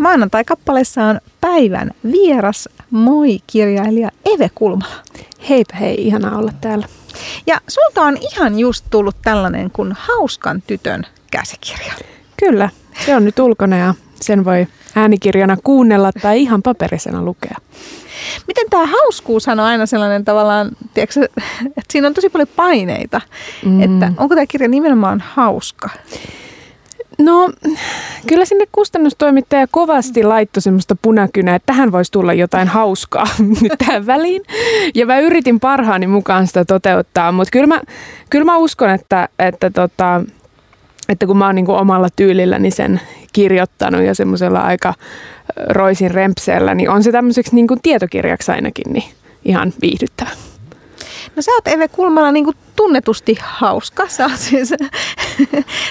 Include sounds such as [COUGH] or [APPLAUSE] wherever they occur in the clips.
Maanantai-kappaleessa on päivän vieras. Moi kirjailija Eve Kulmala. Heipä hei, ihanaa olla täällä. Ja sulta on ihan just tullut tällainen kuin Hauskan tytön käsikirja. Kyllä, se on nyt ulkona ja sen voi äänikirjana kuunnella tai ihan paperisena lukea. Miten tämä hauskuus on aina sellainen tavallaan, tiedätkö, että siinä on tosi paljon paineita. Mm. Että onko tämä kirja nimenomaan hauska? No, kyllä sinne kustannustoimittaja kovasti laittoi semmoista punakynää, että tähän voisi tulla jotain hauskaa [LAUGHS] nyt tähän väliin. Ja mä yritin parhaani mukaan sitä toteuttaa, mutta kyllä mä, kyllä mä uskon, että, että, tota, että kun mä oon niin omalla tyylilläni sen kirjoittanut ja semmoisella aika roisin rempseellä, niin on se tämmöiseksi niin tietokirjaksi ainakin niin ihan viihdyttävä. No sä oot Eve Kulmala niin tunnetusti hauska. Sä oot, siis,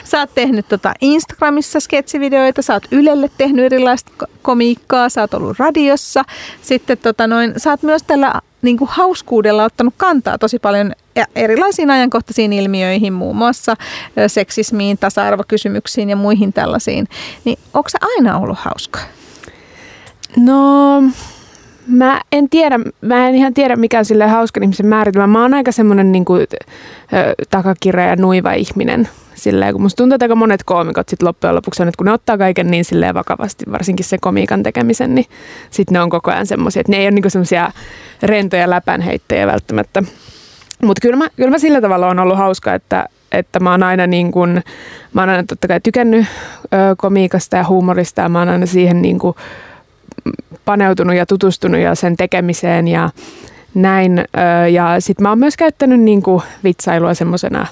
sä oot tehnyt tota Instagramissa sketsivideoita, sä oot Ylelle tehnyt erilaista komiikkaa, sä oot ollut radiossa. Sitten tota noin, sä oot myös tällä niin hauskuudella ottanut kantaa tosi paljon erilaisiin ajankohtaisiin ilmiöihin, muun muassa seksismiin, tasa-arvokysymyksiin ja muihin tällaisiin. Niin onko se aina ollut hauska? No Mä en tiedä, mä en ihan tiedä mikä on sille hauskan ihmisen määritelmä. Mä oon aika semmoinen niin kuin, takakirja ja nuiva ihminen. Silleen, kun musta tuntuu, että aika monet koomikot sit loppujen lopuksi on, että kun ne ottaa kaiken niin silleen vakavasti, varsinkin se komiikan tekemisen, niin sitten ne on koko ajan semmoisia, että ne ei ole niinku semmoisia rentoja läpänheittejä välttämättä. Mutta kyllä mä, kyllä mä sillä tavalla on ollut hauska, että, että mä oon aina niin kuin, mä oon aina totta kai tykännyt ö, komiikasta ja huumorista ja mä oon aina siihen niin kuin, paneutunut ja tutustunut ja sen tekemiseen ja näin. Ja sitten mä oon myös käyttänyt niin kuin vitsailua semmoisena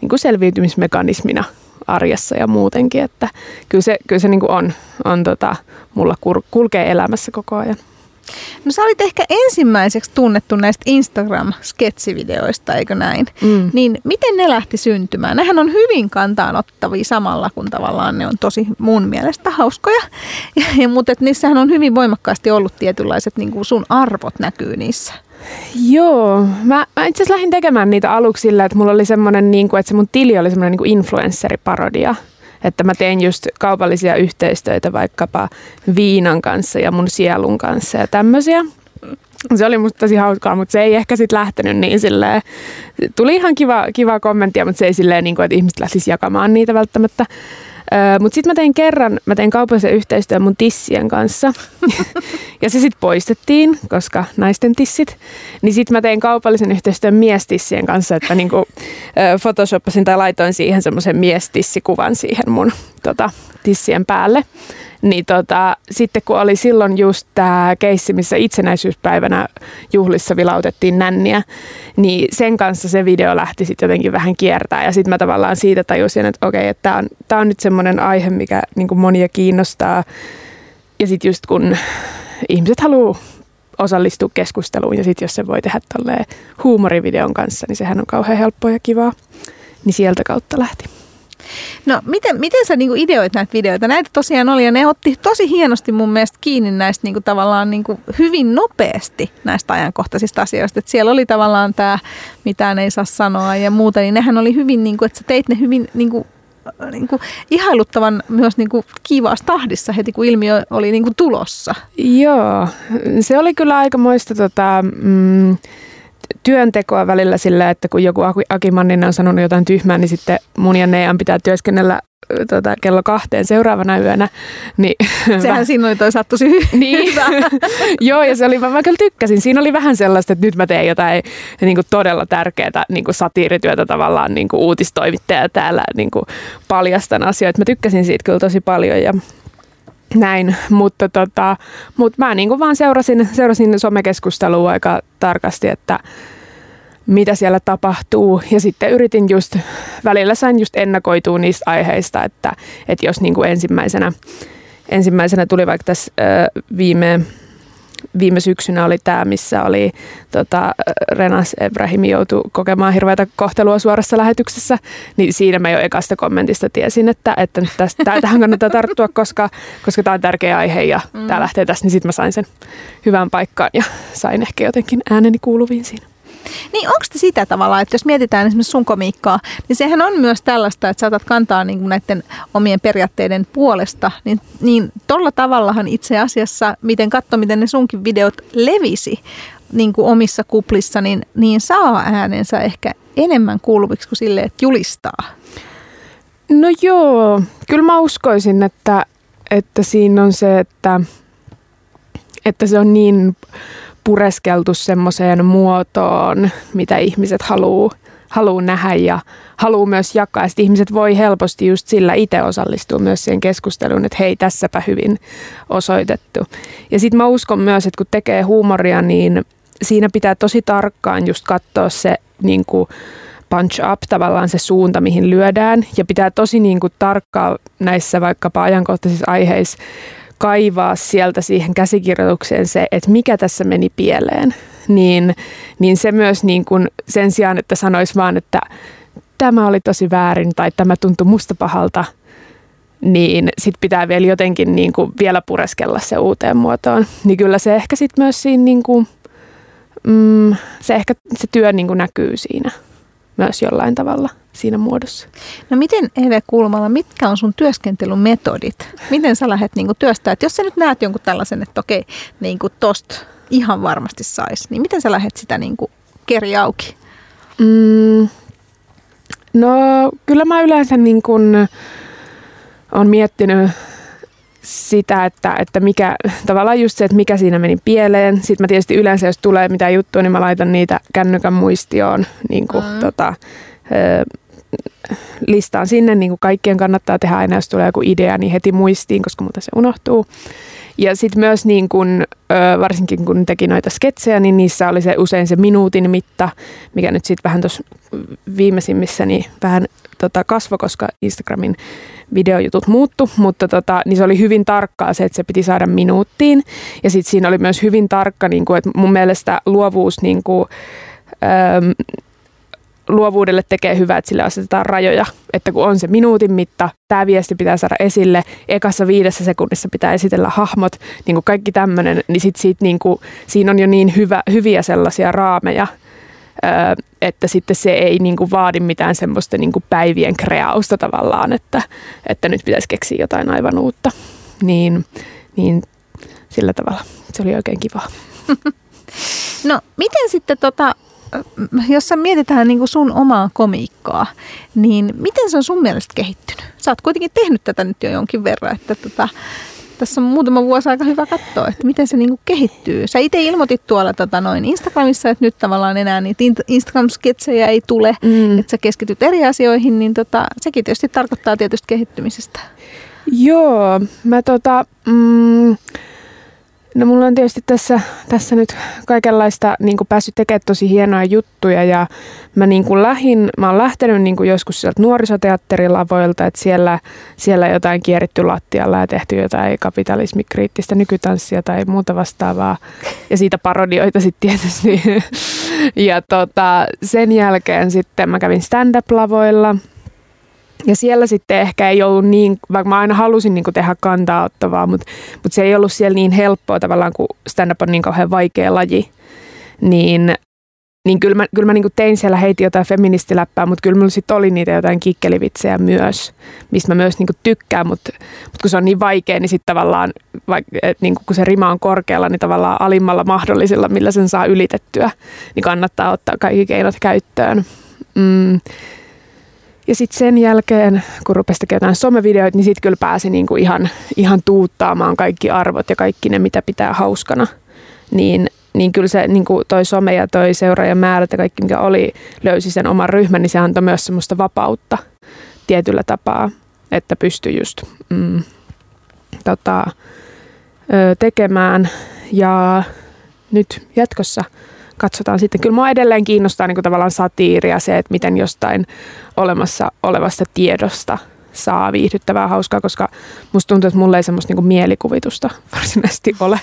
niin selviytymismekanismina arjessa ja muutenkin, että kyllä se, kyllä se niin kuin on, on tota, mulla kulkee elämässä koko ajan. No sä olit ehkä ensimmäiseksi tunnettu näistä Instagram-sketsivideoista, eikö näin? Mm. Niin miten ne lähti syntymään? Nehän on hyvin kantaanottavia samalla, kun tavallaan ne on tosi mun mielestä hauskoja. [LAUGHS] Ja, ja, mutta niissähän on hyvin voimakkaasti ollut tietynlaiset, niin kuin sun arvot näkyy niissä. Joo, mä, mä itse asiassa lähdin tekemään niitä aluksi sillä, että mulla oli semmoinen, niin kuin, että se mun tili oli semmoinen niin influenceriparodia. Että mä tein just kaupallisia yhteistöitä vaikkapa viinan kanssa ja mun sielun kanssa ja tämmöisiä. Se oli musta tosi hauskaa, mutta se ei ehkä sitten lähtenyt niin silleen. Tuli ihan kiva, kiva kommenttia, mutta se ei silleen niin kuin, että ihmiset lähtisivät jakamaan niitä välttämättä. Mutta sitten mä tein kerran, mä tein kaupallisen yhteistyön mun tissien kanssa. [LAUGHS] ja se sitten poistettiin, koska naisten tissit. Niin sitten mä tein kaupallisen yhteistyön miestissien kanssa, että niinku, photoshoppasin tai laitoin siihen semmoisen miestissikuvan siihen mun tota, tissien päälle. Niin tota, sitten kun oli silloin just tämä keissi, missä itsenäisyyspäivänä juhlissa vilautettiin nänniä, niin sen kanssa se video lähti sitten jotenkin vähän kiertää. Ja sitten mä tavallaan siitä tajusin, että okei, että tämä on, on nyt semmoinen aihe, mikä niin monia kiinnostaa. Ja sitten just kun ihmiset haluaa osallistua keskusteluun ja sitten jos se voi tehdä tolleen huumorivideon kanssa, niin sehän on kauhean helppoa ja kivaa. Niin sieltä kautta lähti. No miten, miten sä niinku ideoit näitä videoita? Näitä tosiaan oli ja ne otti tosi hienosti mun mielestä kiinni näistä niinku tavallaan niinku hyvin nopeasti näistä ajankohtaisista asioista. Et siellä oli tavallaan tämä, mitään ei saa sanoa ja muuta, niin nehän oli hyvin, niinku, että sä teit ne hyvin niinku, niinku, ihailuttavan myös niinku kiivaassa tahdissa heti, kun ilmiö oli niinku tulossa. Joo, se oli kyllä aikamoista tota, mm, työntekoa välillä sillä, että kun joku Aki Manninen on sanonut jotain tyhmää, niin sitten mun ja Neijan pitää työskennellä tota, kello kahteen seuraavana yönä. Niin, [LAUGHS] Sehän siinä oli toisaalta tosi hy- [LAUGHS] niin. [LAUGHS] hyvä. Joo, ja se oli, mä, mä kyllä tykkäsin. Siinä oli vähän sellaista, että nyt mä teen jotain niin kuin todella tärkeää niin kuin satiirityötä tavallaan niin kuin uutistoimittaja täällä niin kuin paljastan asioita. Mä tykkäsin siitä kyllä tosi paljon ja näin, mutta tota, mut mä niin vaan seurasin, seurasin somekeskustelua aika tarkasti, että mitä siellä tapahtuu. Ja sitten yritin just, välillä sain just ennakoitua niistä aiheista, että, että jos niin kuin ensimmäisenä, ensimmäisenä tuli vaikka tässä viime viime syksynä oli tämä, missä oli tota, Renas Ebrahimi joutui kokemaan hirveätä kohtelua suorassa lähetyksessä, niin siinä mä jo ekasta kommentista tiesin, että, että tästä, tähän kannattaa tarttua, koska, koska tämä on tärkeä aihe ja mm. tämä lähtee tästä, niin sitten mä sain sen hyvään paikkaan ja sain ehkä jotenkin ääneni kuuluviin siinä. Niin onko se sitä tavallaan, että jos mietitään esimerkiksi sun komiikkaa, niin sehän on myös tällaista, että saatat kantaa niin kuin näiden omien periaatteiden puolesta, niin, niin tolla tavallahan itse asiassa, miten katso, miten ne sunkin videot levisi niin kuin omissa kuplissa, niin, niin saa äänensä ehkä enemmän kuuluviksi kuin sille, että julistaa. No joo, kyllä mä uskoisin, että, että siinä on se, että, että se on niin pureskeltu semmoiseen muotoon, mitä ihmiset haluaa haluu nähdä ja haluaa myös jakaa. Sitten ihmiset voi helposti just sillä itse osallistua myös siihen keskusteluun, että hei, tässäpä hyvin osoitettu. Ja sitten mä uskon myös, että kun tekee huumoria, niin siinä pitää tosi tarkkaan just katsoa se niin kuin punch up, tavallaan se suunta, mihin lyödään. Ja pitää tosi niin kuin tarkkaa näissä vaikkapa ajankohtaisissa aiheissa kaivaa sieltä siihen käsikirjoitukseen se, että mikä tässä meni pieleen. Niin, niin se myös niin kuin sen sijaan, että sanoisi vaan, että tämä oli tosi väärin tai tämä tuntui musta pahalta, niin sit pitää vielä jotenkin niin kuin vielä pureskella se uuteen muotoon. Niin kyllä se ehkä sitten myös siinä, niin kuin, mm, se ehkä se työ niin kuin näkyy siinä myös jollain tavalla siinä muodossa. No miten Eve Kulmala, mitkä on sun työskentelymetodit? Miten sä lähdet niin työstää? Jos sä nyt näet jonkun tällaisen, että okei, niin tosta ihan varmasti saisi, niin miten sä lähdet sitä niin keri auki? Mm, no kyllä mä yleensä niin kuin on miettinyt sitä, että, että mikä, tavallaan just se, että mikä siinä meni pieleen. Sitten mä tietysti yleensä, jos tulee mitään juttua, niin mä laitan niitä kännykän muistioon niin kuin, mm. tota, listaan sinne, niin kuin kaikkien kannattaa tehdä aina, jos tulee joku idea, niin heti muistiin, koska muuten se unohtuu. Ja sitten myös niin kun, varsinkin kun teki noita sketsejä, niin niissä oli se usein se minuutin mitta, mikä nyt sitten vähän tuossa viimeisimmissä niin vähän tota kasvo, koska Instagramin videojutut muuttu, mutta tota, niin se oli hyvin tarkkaa se, että se piti saada minuuttiin. Ja sitten siinä oli myös hyvin tarkka, niin kuin, että mun mielestä luovuus niin kuin, öö, luovuudelle tekee hyvää, että sille asetetaan rajoja. Että kun on se minuutin mitta, tämä viesti pitää saada esille, ekassa viidessä sekunnissa pitää esitellä hahmot, niin kuin kaikki tämmöinen, niin sit siitä, niin kuin, siinä on jo niin hyvä, hyviä sellaisia raameja, että sitten se ei niin kuin vaadi mitään semmoista niin kuin päivien kreausta tavallaan, että, että nyt pitäisi keksiä jotain aivan uutta. Niin, niin sillä tavalla. Se oli oikein kiva. [LAUGHS] No miten sitten tota, jos sä mietitään niin sun omaa komiikkaa, niin miten se on sun mielestä kehittynyt? Sä oot kuitenkin tehnyt tätä nyt jo jonkin verran, että tota, tässä on muutama vuosi aika hyvä katsoa, että miten se niinku kehittyy. Sä itse ilmoitit tuolla tota, noin Instagramissa, että nyt tavallaan enää niitä Instagram-sketsejä ei tule, mm. että sä keskityt eri asioihin, niin tota, sekin tietysti tarkoittaa tietysti kehittymisestä. Joo, mä tota, mm, No mulla on tietysti tässä, tässä nyt kaikenlaista niin kuin päässyt tekemään tosi hienoja juttuja ja mä niin kuin lähin, mä oon lähtenyt niin kuin joskus sieltä nuorisoteatterilavoilta, että siellä, siellä jotain kierritty lattialla ja tehty jotain kapitalismikriittistä nykytanssia tai muuta vastaavaa ja siitä parodioita sitten tietysti. [LAUGHS] ja tota, sen jälkeen sitten mä kävin stand-up-lavoilla – ja siellä sitten ehkä ei ollut niin, vaikka mä aina halusin niin tehdä kantaa ottavaa, mutta, mutta se ei ollut siellä niin helppoa tavallaan, kun stand-up on niin kauhean vaikea laji. Niin, niin kyllä mä, kyllä mä niin tein siellä, heitin jotain feministiläppää, mutta kyllä mulla sitten oli niitä jotain kikkelivitsejä myös, mistä mä myös niin tykkään, mutta, mutta kun se on niin vaikea, niin sitten tavallaan, vaikka, niin kun se rima on korkealla, niin tavallaan alimmalla mahdollisilla, millä sen saa ylitettyä, niin kannattaa ottaa kaikki keinot käyttöön. Mm. Ja sitten sen jälkeen, kun rupesi tekemään jotain somevideoita, niin sitten kyllä pääsi niinku ihan, ihan tuuttaamaan kaikki arvot ja kaikki ne, mitä pitää hauskana. Niin, niin kyllä se niin kuin toi some ja toi seuraajamäärät ja kaikki, mikä oli, löysi sen oman ryhmän, niin se antoi myös semmoista vapautta tietyllä tapaa, että pystyi just mm, tota, tekemään. Ja nyt jatkossa – katsotaan sitten. Kyllä mua edelleen kiinnostaa niin kuin tavallaan satiiria se, että miten jostain olemassa olevasta tiedosta saa viihdyttävää hauskaa, koska musta tuntuu, että mulla ei semmoista niin mielikuvitusta varsinaisesti ole.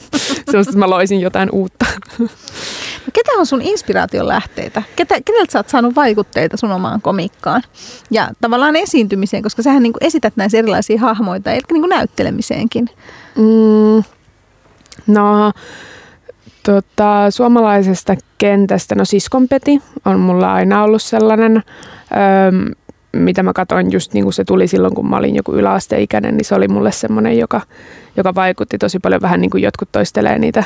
[LAUGHS] semmoista, että mä loisin jotain uutta. No, ketä on sun inspiraation lähteitä? Ketä, keneltä sä oot saanut vaikutteita sun omaan komikkaan? Ja tavallaan esiintymiseen, koska sähän niin esität näissä erilaisia hahmoita, eli niin näyttelemiseenkin. Mm, no, tota, suomalaisesta kentästä. No siskonpeti on mulla aina ollut sellainen, öö, mitä mä katsoin just niin kuin se tuli silloin, kun mä olin joku yläasteikäinen, niin se oli mulle semmoinen, joka, joka vaikutti tosi paljon vähän niin kuin jotkut toistelee niitä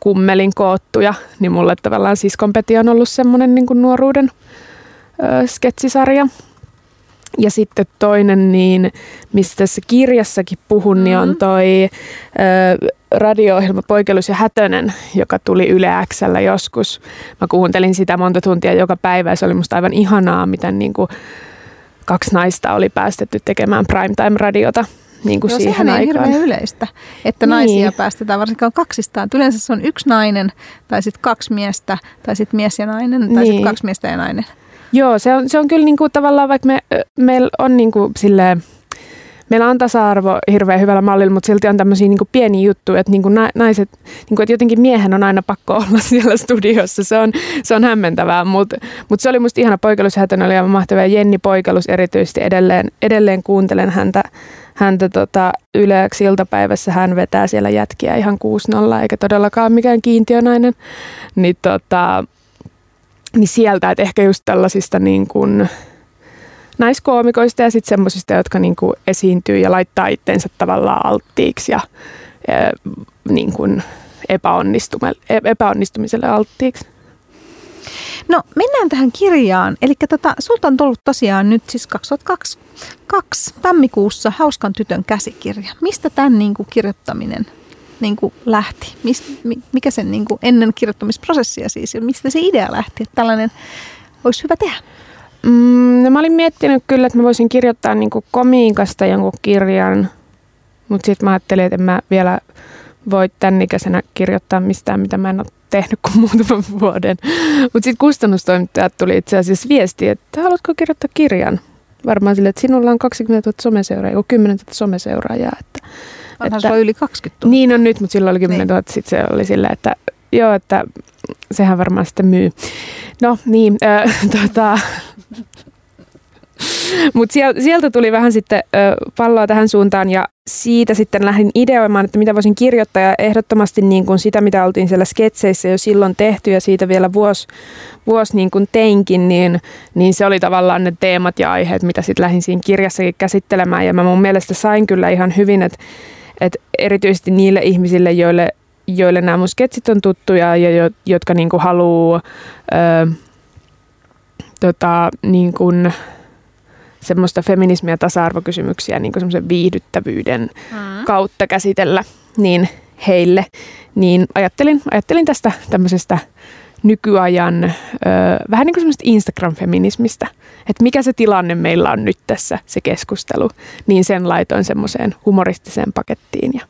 kummelin koottuja, niin mulle tavallaan siskonpeti on ollut semmoinen niin kuin nuoruuden ö, sketsisarja. Ja sitten toinen, niin mistä tässä kirjassakin puhun, mm-hmm. niin on mm-hmm. toi ö, radio-ohjelma Poikelus ja Hätönen, joka tuli Yle Xllä joskus. Mä kuuntelin sitä monta tuntia joka päivä ja se oli musta aivan ihanaa, miten niin kuin kaksi naista oli päästetty tekemään primetime-radiota niin kuin Joo, siihen sehän aikaan. hirveän yleistä, että niin. naisia päästetään varsinkaan kaksistaan. Yleensä se on yksi nainen tai sitten kaksi miestä tai sitten mies ja nainen tai niin. sitten kaksi miestä ja nainen. Joo, se on, se on kyllä niin kuin tavallaan, vaikka me, meillä on niin kuin silleen, meillä on tasa-arvo hirveän hyvällä mallilla, mutta silti on tämmöisiä niin pieniä juttuja, että niin kuin naiset, niin kuin, että jotenkin miehen on aina pakko olla [LAUGHS] siellä studiossa. Se on, se on hämmentävää, mutta, mutta se oli musta ihana poikelus. Hätön oli aivan mahtava. Jenni Poikelus erityisesti edelleen, edelleen kuuntelen häntä, häntä tota, yleäksi iltapäivässä. Hän vetää siellä jätkiä ihan 6-0, eikä todellakaan mikään kiintiönainen. Niin, tota, niin sieltä, että ehkä just tällaisista niin kuin, naiskoomikoista ja sitten semmoisista, jotka niin kuin esiintyy ja laittaa itsensä tavallaan alttiiksi ja, ja niin kuin epäonnistumiselle alttiiksi. No mennään tähän kirjaan. Eli tota, sulta on tullut tosiaan nyt siis 2022 tammikuussa Hauskan tytön käsikirja. Mistä tämän niin kuin, kirjoittaminen niin kuin, lähti? Mis, mikä sen niin kuin, ennen kirjoittamisprosessia siis? Mistä se idea lähti, että tällainen olisi hyvä tehdä? Mm, no mä olin miettinyt kyllä, että mä voisin kirjoittaa niin kuin komiikasta jonkun kirjan, mutta sitten mä ajattelin, että en mä vielä voi tämän ikäisenä kirjoittaa mistään, mitä mä en ole tehnyt kuin [LAUGHS] muutaman vuoden. Mutta sitten kustannustoimittajat tuli itse asiassa viesti, että haluatko kirjoittaa kirjan? Varmaan sille, että sinulla on 20 000 someseuraajaa, 10 000 someseuraajaa. Että, Onhan että, yli 20 000. Niin on nyt, mutta silloin oli 10 000. Niin. Sitten se oli silleen, että joo, että sehän varmaan sitten myy. No niin, äh, [LAUGHS] tota, mutta sieltä tuli vähän sitten palloa tähän suuntaan ja siitä sitten lähdin ideoimaan, että mitä voisin kirjoittaa ja ehdottomasti niin kuin sitä, mitä oltiin siellä sketseissä jo silloin tehty ja siitä vielä vuosi, vuosi niin kuin teinkin, niin, niin se oli tavallaan ne teemat ja aiheet, mitä sitten lähdin siinä kirjassakin käsittelemään ja mä mun mielestä sain kyllä ihan hyvin, että, että erityisesti niille ihmisille, joille joille nämä mun sketsit on tuttuja ja jo, jotka niin kuin haluaa tota, niin kuin, semmoista feminismiä ja tasa-arvokysymyksiä niin kuin semmoisen viihdyttävyyden mm. kautta käsitellä, niin heille, niin ajattelin, ajattelin tästä tämmöisestä nykyajan ö, vähän niin kuin semmoista Instagram-feminismistä, että mikä se tilanne meillä on nyt tässä, se keskustelu, niin sen laitoin semmoiseen humoristiseen pakettiin ja,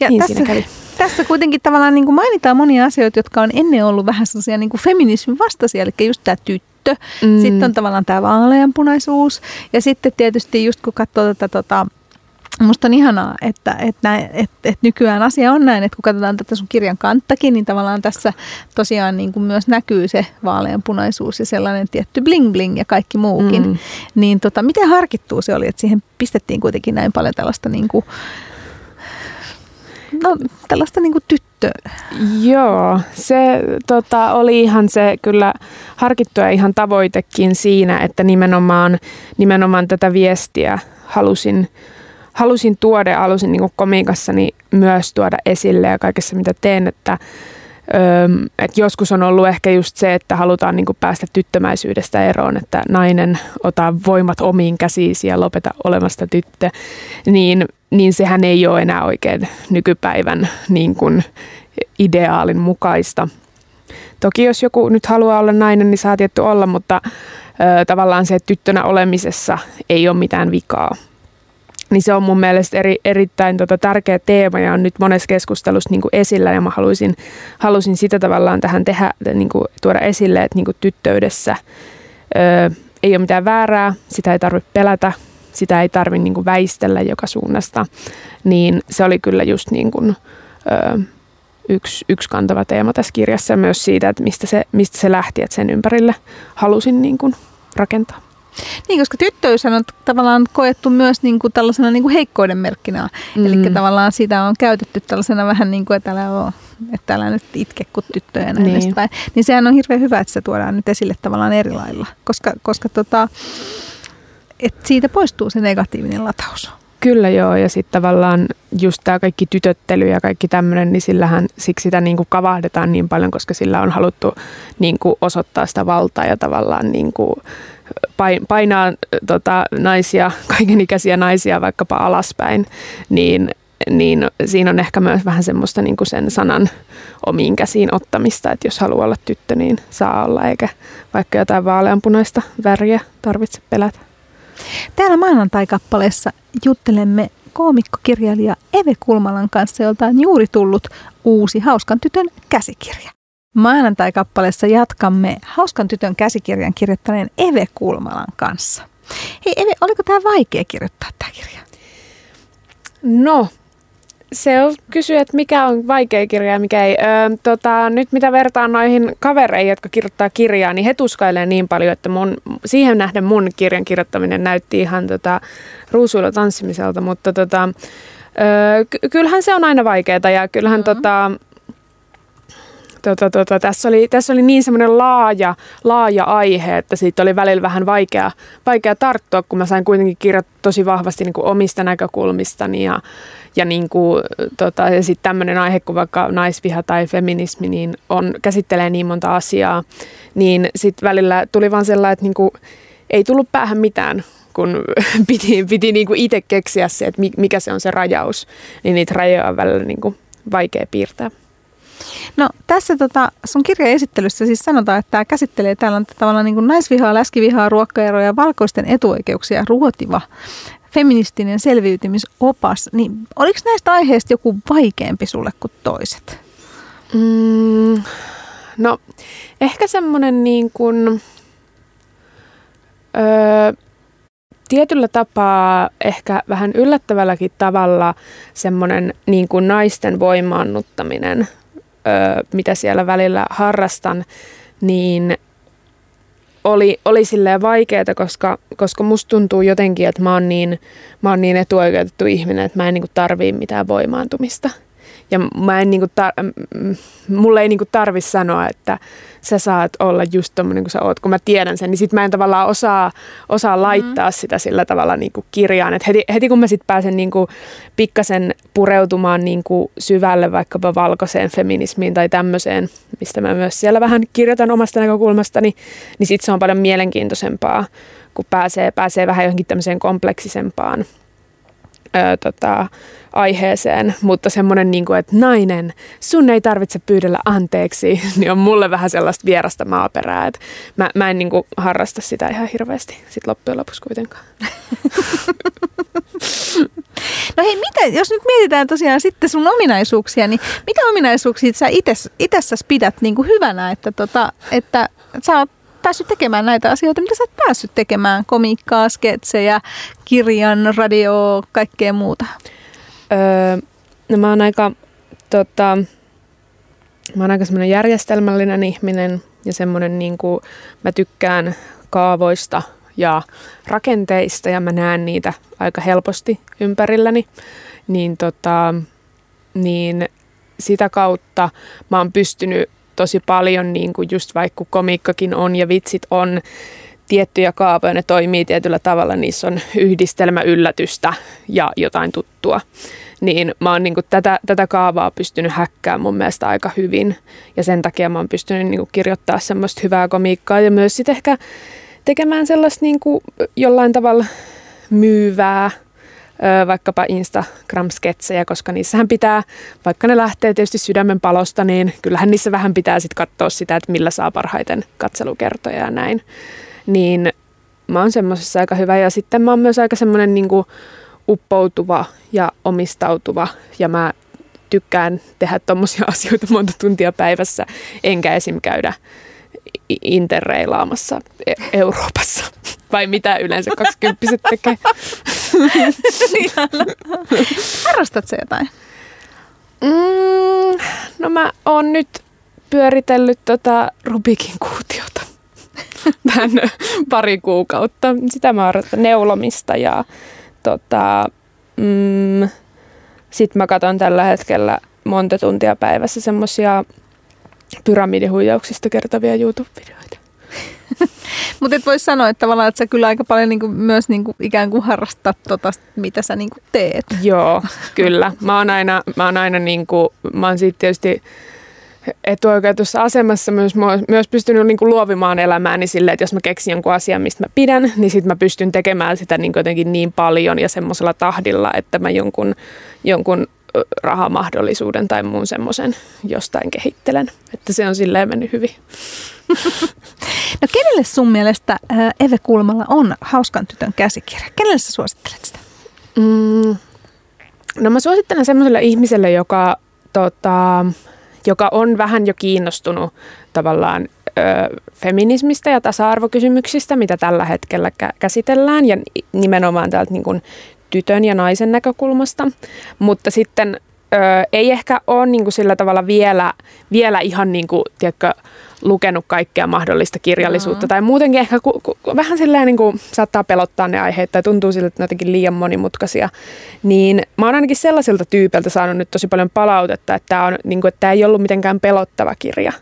ja niin tässä, kävi tässä kuitenkin tavallaan niin kuin mainitaan monia asioita, jotka on ennen ollut vähän sellaisia niin kuin feminismin vastaisia, eli just tämä tyttö. Mm. Sitten on tavallaan tämä vaaleanpunaisuus. Ja sitten tietysti just kun katsoo tätä tota, Musta on ihanaa, että, että, että, että, että nykyään asia on näin, että kun katsotaan tätä sun kirjan kanttakin, niin tavallaan tässä tosiaan niin kuin myös näkyy se vaaleanpunaisuus ja sellainen tietty bling bling ja kaikki muukin. Mm. Niin tota, miten harkittuu se oli, että siihen pistettiin kuitenkin näin paljon tällaista niin kuin, no, tällaista niin tyttöä. Joo, se tota, oli ihan se kyllä harkittu ja ihan tavoitekin siinä, että nimenomaan, nimenomaan tätä viestiä halusin, halusin tuoda ja halusin niin komiikassani myös tuoda esille ja kaikessa mitä teen, että et joskus on ollut ehkä just se, että halutaan niin kuin päästä tyttömäisyydestä eroon, että nainen ottaa voimat omiin käsiisi ja lopeta olemasta tyttö, niin, niin sehän ei ole enää oikein nykypäivän niin kuin ideaalin mukaista. Toki jos joku nyt haluaa olla nainen, niin saa tietty olla, mutta ö, tavallaan se tyttönä olemisessa ei ole mitään vikaa niin se on mun mielestä eri, erittäin tota, tärkeä teema ja on nyt monessa keskustelussa niin kuin esillä ja mä haluaisin, halusin sitä tavallaan tähän tehdä, niin kuin, tuoda esille, että niin kuin tyttöydessä ö, ei ole mitään väärää, sitä ei tarvitse pelätä, sitä ei tarvitse niin väistellä joka suunnasta, niin se oli kyllä just niin kuin, ö, yksi, yksi kantava teema tässä kirjassa myös siitä, että mistä se, mistä se lähti, että sen ympärille halusin niin kuin rakentaa. Niin, koska tyttöys on tavallaan koettu myös niin kuin tällaisena niin kuin heikkouden merkkinä. Mm. Eli tavallaan sitä on käytetty tällaisena vähän niin kuin, että älä ole että älä nyt itke kuin tyttöjä näin niin. edespäin. Niin sehän on hirveän hyvä, että se tuodaan nyt esille tavallaan eri lailla, koska, koska tota, että siitä poistuu se negatiivinen lataus. Kyllä joo, ja sitten tavallaan just tämä kaikki tytöttely ja kaikki tämmöinen, niin sillähän siksi sitä niin kuin kavahdetaan niin paljon, koska sillä on haluttu niin kuin osoittaa sitä valtaa ja tavallaan niin kuin painaa tota, naisia, [LAUGHS] kaikenikäisiä naisia vaikkapa alaspäin, niin, niin siinä on ehkä myös vähän semmoista niin kuin sen sanan omiin käsiin ottamista, että jos haluaa olla tyttö, niin saa olla, eikä vaikka jotain vaaleanpunaista väriä tarvitse pelätä. Täällä maanantai-kappaleessa juttelemme koomikkokirjailija Eve Kulmalan kanssa, jolta on juuri tullut uusi Hauskan tytön käsikirja. Maanantai-kappaleessa jatkamme Hauskan tytön käsikirjan kirjoittaneen Eve Kulmalan kanssa. Hei Eve, oliko tämä vaikea kirjoittaa tämä kirja? No, se on kysyä, että mikä on vaikea kirja ja mikä ei. Öö, tota, nyt mitä vertaan noihin kavereihin, jotka kirjoittaa kirjaa, niin he tuskailee niin paljon, että mun, siihen nähden mun kirjan kirjoittaminen näytti ihan tota, ruusuilla tanssimiselta, mutta tota, öö, ky- kyllähän se on aina vaikeaa ja kyllähän mm-hmm. tota, tota, tota, tässä, oli, tässä oli niin semmoinen laaja, laaja aihe, että siitä oli välillä vähän vaikea, vaikea tarttua, kun mä sain kuitenkin kirjoittaa tosi vahvasti niin kuin omista näkökulmistani ja, ja, niin kuin, tota, ja sitten tämmöinen aihe kuin vaikka naisviha tai feminismi, niin on, käsittelee niin monta asiaa, niin sitten välillä tuli vaan sellainen, että niin kuin, ei tullut päähän mitään, kun [LAUGHS] piti, piti niin kuin itse keksiä se, että mikä se on se rajaus, niin niitä rajoja on välillä niin kuin vaikea piirtää. No tässä tota, sun kirjan esittelyssä siis sanotaan, että tämä käsittelee täällä on tavallaan niin kuin naisvihaa, läskivihaa, ruokkaeroja, valkoisten etuoikeuksia ruotiva feministinen selviytymisopas. Niin oliko näistä aiheista joku vaikeampi sulle kuin toiset? Mm, no ehkä semmoinen niin kuin, öö, tietyllä tapaa ehkä vähän yllättävälläkin tavalla semmoinen niin kuin naisten voimaannuttaminen mitä siellä välillä harrastan, niin oli, oli silleen vaikeaa, koska, koska musta tuntuu jotenkin, että mä oon niin, mä oon niin etuoikeutettu ihminen, että mä en niin tarvii mitään voimaantumista. Ja mä en niinku tar- mulle ei niinku tarvi sanoa, että sä saat olla just tommonen kuin sä oot, kun mä tiedän sen, niin sit mä en tavallaan osaa, osaa laittaa mm. sitä sillä tavalla niinku kirjaan. Et heti, heti kun mä sit pääsen niinku pikkasen pureutumaan niinku syvälle vaikkapa valkoiseen feminismiin tai tämmöiseen, mistä mä myös siellä vähän kirjoitan omasta näkökulmastani, niin sit se on paljon mielenkiintoisempaa, kun pääsee, pääsee vähän johonkin tämmöiseen kompleksisempaan ää, tota, aiheeseen, mutta semmoinen, niin että nainen, sun ei tarvitse pyydellä anteeksi, [LAUGHS] niin on mulle vähän sellaista vierasta maaperää, että mä, mä en niin kuin, harrasta sitä ihan hirveästi sit loppujen lopuksi kuitenkaan. [LAUGHS] No hei, mitä, jos nyt mietitään tosiaan sitten sun ominaisuuksia, niin mitä ominaisuuksia sä itsessäsi pidät niin kuin hyvänä, että, tota, että sä oot päässyt tekemään näitä asioita, mitä sä oot päässyt tekemään, komiikkaa, sketsejä, kirjan, radio, kaikkea muuta? Öö, no mä oon aika, tota, mä oon aika järjestelmällinen ihminen ja semmoinen niin kuin, mä tykkään kaavoista ja rakenteista ja mä näen niitä aika helposti ympärilläni, niin, tota, niin sitä kautta mä oon pystynyt tosi paljon, niin kuin just vaikka komikkakin on ja vitsit on tiettyjä kaavoja, ne toimii tietyllä tavalla, niissä on yhdistelmä yllätystä ja jotain tuttua. Niin mä oon niin kuin tätä, tätä kaavaa pystynyt häkkäämään mun mielestä aika hyvin ja sen takia mä oon pystynyt niin kuin kirjoittaa semmoista hyvää komiikkaa ja myös sitten ehkä tekemään sellaista niin kuin jollain tavalla myyvää vaikkapa Instagram-sketsejä, koska niissähän pitää, vaikka ne lähtee tietysti sydämen palosta, niin kyllähän niissä vähän pitää sitten katsoa sitä, että millä saa parhaiten katselukertoja ja näin. Niin mä oon semmoisessa aika hyvä ja sitten mä oon myös aika semmoinen niin uppoutuva ja omistautuva ja mä tykkään tehdä tommosia [LAUGHS] asioita monta tuntia päivässä, enkä esim. käydä interreilaamassa e- Euroopassa. [LAUGHS] Vai mitä yleensä kaksikymppiset tekee? Harrastatko jotain? Mm, no mä oon nyt pyöritellyt tota Rubikin kuutiota [LAUGHS] tämän pari kuukautta. Sitä mä harrastan neulomista ja tota, mm, sit mä katson tällä hetkellä monta tuntia päivässä semmoisia pyramidihuijauksista kertovia YouTube-videoita. Mutta et voi sanoa, että tavallaan, että sä kyllä aika paljon niinku myös niinku ikään kuin harrastat tota, mitä sä niinku teet. Joo, kyllä. Mä oon aina, mä oon aina niinku, mä oon siitä tietysti etuoikeutussa asemassa myös, myös pystynyt niin kuin luovimaan elämääni silleen, että jos mä keksin jonkun asian, mistä mä pidän, niin sitten mä pystyn tekemään sitä niin jotenkin niin paljon ja semmoisella tahdilla, että mä jonkun, jonkun rahamahdollisuuden tai muun semmoisen jostain kehittelen. Että se on silleen mennyt hyvin. [LAUGHS] No kenelle sun mielestä Eve Kulmalla on Hauskan tytön käsikirja? Kenelle sä suosittelet sitä? Mm, no mä suosittelen semmoiselle ihmiselle, joka tota, joka on vähän jo kiinnostunut tavallaan ö, feminismistä ja tasa-arvokysymyksistä, mitä tällä hetkellä kä- käsitellään ja nimenomaan täältä niin kuin tytön ja naisen näkökulmasta. Mutta sitten ö, ei ehkä ole niin kuin sillä tavalla vielä, vielä ihan niin kuin, tiedätkö, lukenut kaikkea mahdollista kirjallisuutta. Mm. Tai muutenkin ehkä ku, ku, vähän silleen niin kuin saattaa pelottaa ne aiheet tai tuntuu siltä, että ne jotenkin liian monimutkaisia. Niin mä oon ainakin sellaisilta tyypiltä saanut nyt tosi paljon palautetta, että tämä, on, niin kuin, että tämä ei ollut mitenkään pelottava kirja.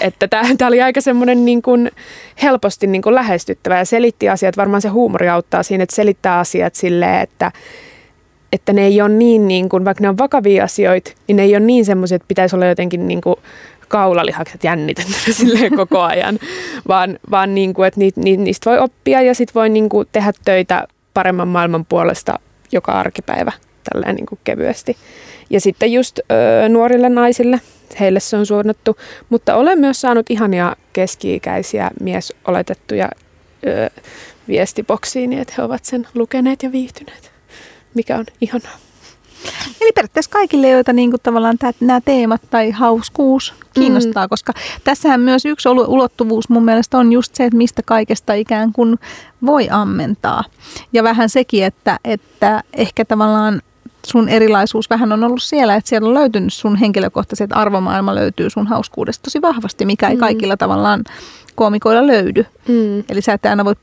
Että tämä oli aika semmoinen niin kuin helposti niin kuin lähestyttävä ja selitti asiat. Varmaan se huumori auttaa siinä, että selittää asiat silleen, että, että ne ei ole niin, niin kuin, vaikka ne on vakavia asioita, niin ne ei ole niin semmoisia, että pitäisi olla jotenkin niin kuin kaulalihakset jännitettynä [LAUGHS] silleen koko ajan, vaan, vaan niin kuin, että ni, ni, niistä voi oppia ja sitten voi niin kuin tehdä töitä paremman maailman puolesta joka arkipäivä tälleen niin kuin kevyesti. Ja sitten just ö, nuorille naisille, heille se on suunnattu, mutta olen myös saanut ihania keski-ikäisiä miesoletettuja ö, viestiboksiin, että he ovat sen lukeneet ja viihtyneet, mikä on ihanaa. Eli periaatteessa kaikille, joita niin kuin tavallaan tämä, nämä teemat tai hauskuus kiinnostaa, mm. koska tässähän myös yksi ulottuvuus mun mielestä on just se, että mistä kaikesta ikään kuin voi ammentaa. Ja vähän sekin, että, että ehkä tavallaan sun erilaisuus vähän on ollut siellä, että siellä on löytynyt sun henkilökohtaiset arvomaailma löytyy sun hauskuudesta tosi vahvasti, mikä ei mm. kaikilla tavallaan koomikoilla löydy. Mm. Eli sä et aina voi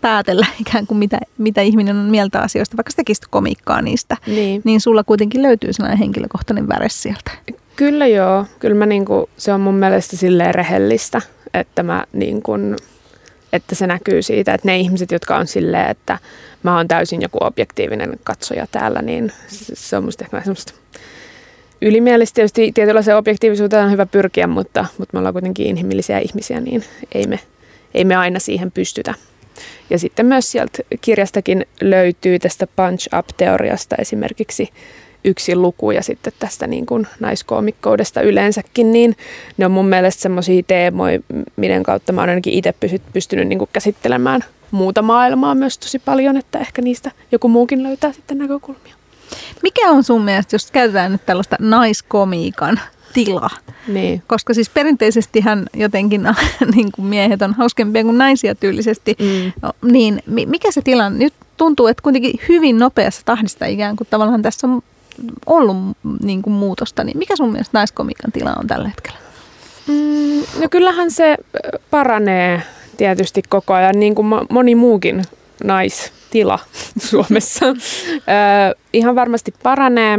päätellä [LAUGHS] ikään kuin mitä, mitä ihminen on mieltä asioista, vaikka sä tekisit komiikkaa niistä, niin. niin sulla kuitenkin löytyy sellainen henkilökohtainen väre sieltä. Kyllä joo, kyllä mä niinku, se on mun mielestä silleen rehellistä, että mä niinku, että se näkyy siitä, että ne ihmiset, jotka on silleen, että mä oon täysin joku objektiivinen katsoja täällä, niin se on musta ehkä semmoista ylimielistä. Tietysti tietynlaiseen objektiivisuuteen on hyvä pyrkiä, mutta, mutta me ollaan kuitenkin inhimillisiä ihmisiä, niin ei me, ei me aina siihen pystytä. Ja sitten myös sieltä kirjastakin löytyy tästä punch-up-teoriasta esimerkiksi yksi luku ja sitten tästä niin kuin naiskoomikkoudesta yleensäkin, niin ne on mun mielestä semmoisia teemoja, miten kautta mä oon ainakin itse pystynyt niin kuin käsittelemään muuta maailmaa myös tosi paljon, että ehkä niistä joku muukin löytää sitten näkökulmia. Mikä on sun mielestä, jos käytetään nyt tällaista naiskomiikan tila. Niin. Koska siis perinteisesti hän jotenkin [LAUGHS] niin kuin miehet on hauskempia kuin naisia tyylisesti. Mm. No, niin mikä se tilanne? Nyt tuntuu, että kuitenkin hyvin nopeassa tahdista ikään kuin tavallaan tässä on ollut niin kuin muutosta. Niin mikä sun mielestä naiskomikan tila on tällä hetkellä? Mm, no kyllähän se paranee tietysti koko ajan, niin kuin moni muukin naistila [LAUGHS] Suomessa. ihan varmasti paranee.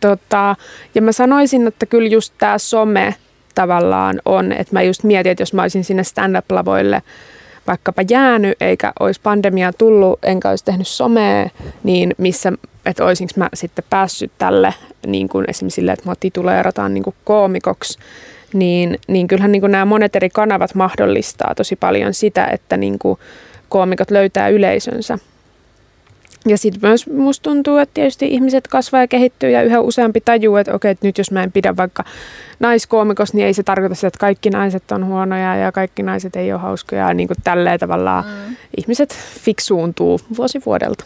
Tota, ja mä sanoisin, että kyllä just tämä some tavallaan on, että mä just mietin, että jos mä olisin sinne stand-up-lavoille vaikkapa jäänyt, eikä olisi pandemia tullut, enkä olisi tehnyt somea, niin missä, että olisinko mä sitten päässyt tälle, niin kuin esimerkiksi sille, että mä tituleerataan niin kuin koomikoksi, niin, niin kyllähän niin kuin nämä monet eri kanavat mahdollistaa tosi paljon sitä, että niin kuin koomikot löytää yleisönsä. Ja sitten myös musta tuntuu, että tietysti ihmiset kasvaa ja kehittyy ja yhä useampi tajuu, että okei, että nyt jos mä en pidä vaikka naiskoomikosta, niin ei se tarkoita sitä, että kaikki naiset on huonoja ja kaikki naiset ei ole hauskoja. Ja niin kuin tälleen tavallaan mm. ihmiset fiksuuntuu vuosi vuodelta.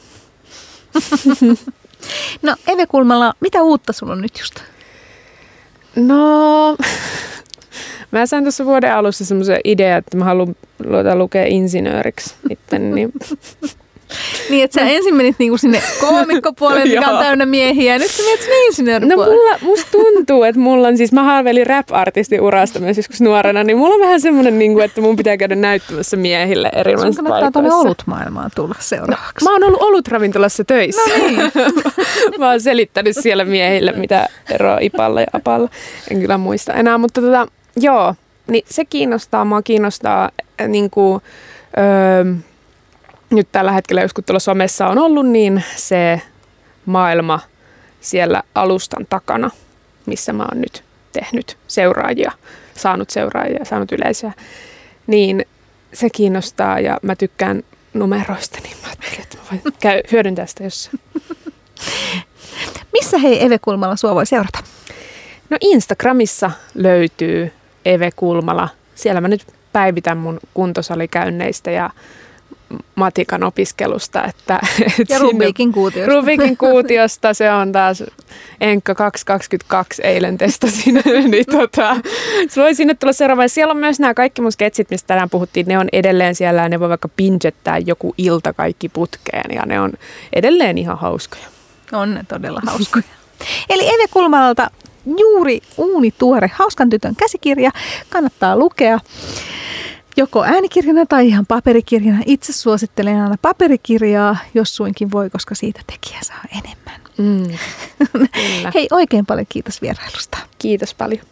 [LAUGHS] no Eve Kulmala, mitä uutta sulla on nyt just? No, [LAUGHS] mä sain tuossa vuoden alussa semmoisen idean, että mä haluan lukea insinööriksi. Itten, niin [LAUGHS] Niin, että sä ensin menit niinku sinne [LAUGHS] koomikkopuolelle, mikä on täynnä miehiä, ja nyt sä menet sinne insinööripuolelle. No mulla, musta tuntuu, että mulla on siis, mä haaveilin rap-artisti urasta myös joskus nuorena, niin mulla on vähän semmoinen, niin kuin, että mun pitää käydä näyttämässä miehille erilaisissa Sun kannattaa tuonne olutmaailmaan tulla seuraavaksi. No, mä oon ollut olutravintolassa töissä. No niin. [LAUGHS] mä oon selittänyt siellä miehille, mitä eroa Ipalla ja Apalla. En kyllä muista enää, mutta tota, joo, niin se kiinnostaa. Mua kiinnostaa niin kuin, öö, nyt tällä hetkellä, jos kun tuolla somessa on ollut, niin se maailma siellä alustan takana, missä mä oon nyt tehnyt seuraajia, saanut seuraajia, saanut yleisöä, niin se kiinnostaa ja mä tykkään numeroista, niin mä ajattelin, että mä voin käy, hyödyntää sitä jossain. Missä hei Eve Kulmala sua voi seurata? No Instagramissa löytyy Eve Kulmala. Siellä mä nyt päivitän mun kuntosalikäynneistä ja matikan opiskelusta. Että, ja Rubikin kuutiosta. Rubikin kuutiosta, se on taas Enkka 222 eilen testasin. [LAUGHS] niin tota, se voi sinne tulla seuraava. Siellä on myös nämä kaikki mun sketsit, mistä tänään puhuttiin, ne on edelleen siellä ja ne voi vaikka pinjettää joku ilta kaikki putkeen ja ne on edelleen ihan hauskoja. On ne todella hauskoja. [LAUGHS] Eli Eve Kulmalalta juuri uuni tuore Hauskan tytön käsikirja. Kannattaa lukea joko äänikirjana tai ihan paperikirjana. Itse suosittelen aina paperikirjaa, jos suinkin voi, koska siitä tekijä saa enemmän. Mm, [LAUGHS] Hei, oikein paljon kiitos vierailusta. Kiitos paljon.